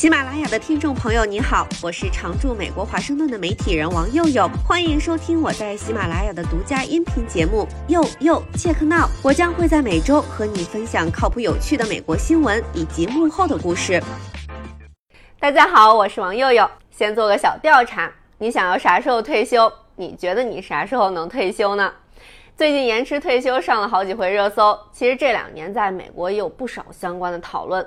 喜马拉雅的听众朋友，你好，我是常驻美国华盛顿的媒体人王佑佑，欢迎收听我在喜马拉雅的独家音频节目《佑佑切克闹》。我将会在每周和你分享靠谱有趣的美国新闻以及幕后的故事。大家好，我是王佑佑。先做个小调查，你想要啥时候退休？你觉得你啥时候能退休呢？最近延迟退休上了好几回热搜，其实这两年在美国也有不少相关的讨论。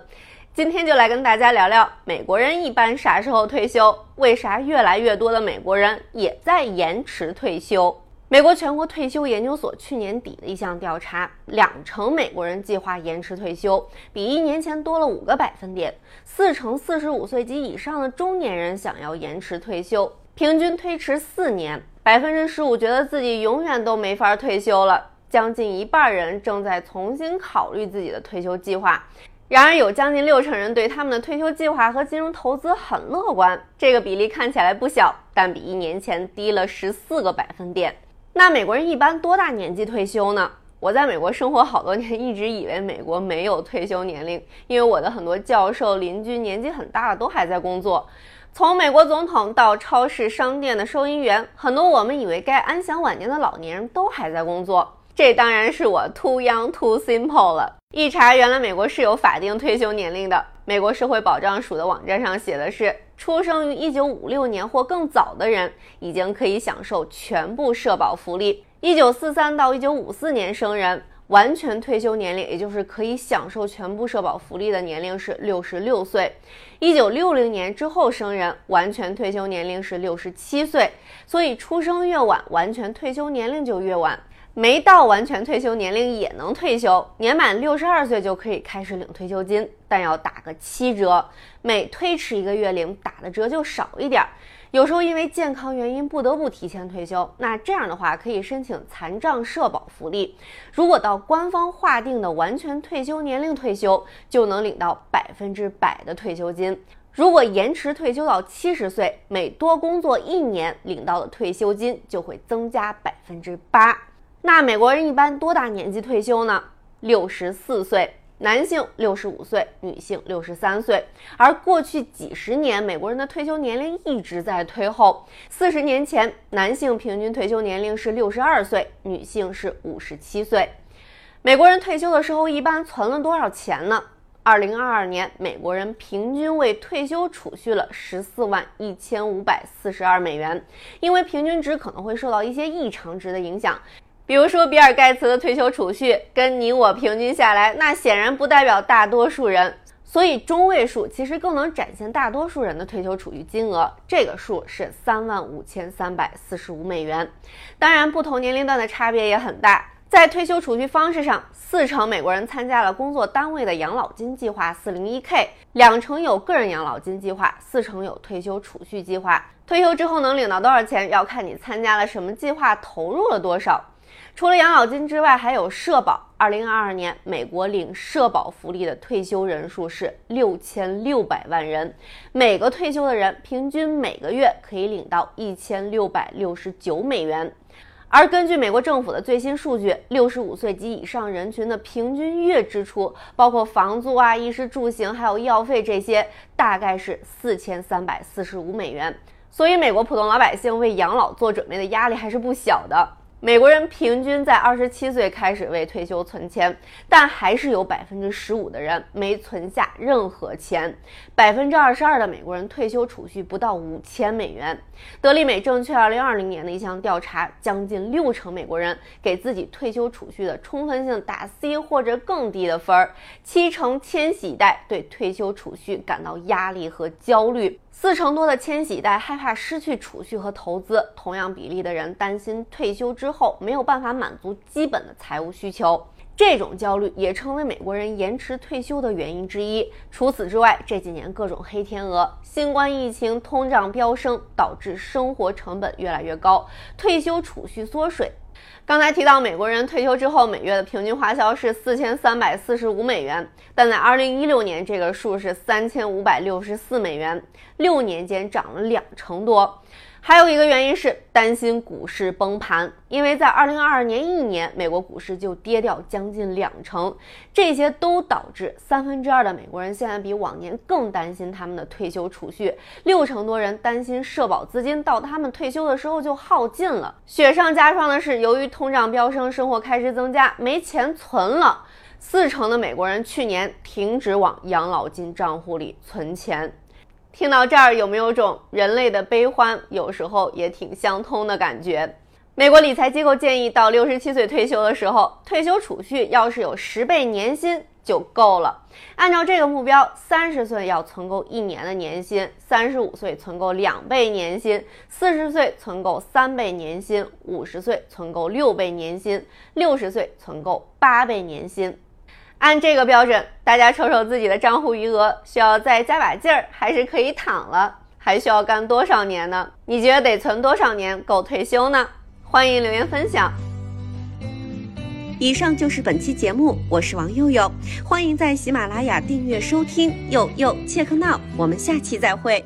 今天就来跟大家聊聊美国人一般啥时候退休？为啥越来越多的美国人也在延迟退休？美国全国退休研究所去年底的一项调查，两成美国人计划延迟退休，比一年前多了五个百分点。四成四十五岁及以上的中年人想要延迟退休，平均推迟四年。百分之十五觉得自己永远都没法退休了，将近一半人正在重新考虑自己的退休计划。然而，有将近六成人对他们的退休计划和金融投资很乐观，这个比例看起来不小，但比一年前低了十四个百分点。那美国人一般多大年纪退休呢？我在美国生活好多年，一直以为美国没有退休年龄，因为我的很多教授邻居年纪很大了，都还在工作。从美国总统到超市、商店的收银员，很多我们以为该安享晚年的老年人都还在工作。这当然是我 too young too simple 了。一查，原来美国是有法定退休年龄的。美国社会保障署的网站上写的是，出生于1956年或更早的人，已经可以享受全部社保福利。1943到1954年生人，完全退休年龄，也就是可以享受全部社保福利的年龄是66岁。1960年之后生人，完全退休年龄是67岁。所以，出生越晚，完全退休年龄就越晚。没到完全退休年龄也能退休，年满六十二岁就可以开始领退休金，但要打个七折，每推迟一个月领打的折就少一点。有时候因为健康原因不得不提前退休，那这样的话可以申请残障社保福利。如果到官方划定的完全退休年龄退休，就能领到百分之百的退休金。如果延迟退休到七十岁，每多工作一年，领到的退休金就会增加百分之八。那美国人一般多大年纪退休呢？六十四岁，男性六十五岁，女性六十三岁。而过去几十年，美国人的退休年龄一直在推后。四十年前，男性平均退休年龄是六十二岁，女性是五十七岁。美国人退休的时候一般存了多少钱呢？二零二二年，美国人平均为退休储蓄了十四万一千五百四十二美元。因为平均值可能会受到一些异常值的影响。比如说，比尔盖茨的退休储蓄跟你我平均下来，那显然不代表大多数人。所以中位数其实更能展现大多数人的退休储蓄金额。这个数是三万五千三百四十五美元。当然，不同年龄段的差别也很大。在退休储蓄方式上，四成美国人参加了工作单位的养老金计划 401k，两成有个人养老金计划，四成有退休储蓄计划。退休之后能领到多少钱，要看你参加了什么计划，投入了多少。除了养老金之外，还有社保。二零二二年，美国领社保福利的退休人数是六千六百万人，每个退休的人平均每个月可以领到一千六百六十九美元。而根据美国政府的最新数据，六十五岁及以上人群的平均月支出，包括房租啊、衣食住行还有医药费这些，大概是四千三百四十五美元。所以，美国普通老百姓为养老做准备的压力还是不小的。美国人平均在二十七岁开始为退休存钱，但还是有百分之十五的人没存下任何钱。百分之二十二的美国人退休储蓄不到五千美元。德利美证券二零二零年的一项调查，将近六成美国人给自己退休储蓄的充分性打 C 或者更低的分儿。七成千禧一代对退休储蓄感到压力和焦虑。四成多的千禧代害怕失去储蓄和投资，同样比例的人担心退休之后没有办法满足基本的财务需求。这种焦虑也成为美国人延迟退休的原因之一。除此之外，这几年各种黑天鹅、新冠疫情、通胀飙升，导致生活成本越来越高，退休储蓄缩水。刚才提到，美国人退休之后每月的平均花销是四千三百四十五美元，但在二零一六年，这个数是三千五百六十四美元，六年间涨了两成多。还有一个原因是担心股市崩盘，因为在二零二二年一年，美国股市就跌掉将近两成，这些都导致三分之二的美国人现在比往年更担心他们的退休储蓄，六成多人担心社保资金到他们退休的时候就耗尽了。雪上加霜的是，由于通胀飙升，生活开支增加，没钱存了，四成的美国人去年停止往养老金账户里存钱。听到这儿，有没有种人类的悲欢，有时候也挺相通的感觉？美国理财机构建议，到六十七岁退休的时候，退休储蓄要是有十倍年薪就够了。按照这个目标，三十岁要存够一年的年薪，三十五岁存够两倍年薪，四十岁存够三倍年薪，五十岁存够六倍年薪，六十岁存够八倍年薪。按这个标准，大家瞅瞅自己的账户余额，需要再加把劲儿，还是可以躺了？还需要干多少年呢？你觉得得存多少年够退休呢？欢迎留言分享。以上就是本期节目，我是王佑佑，欢迎在喜马拉雅订阅收听。佑佑切克闹，我们下期再会。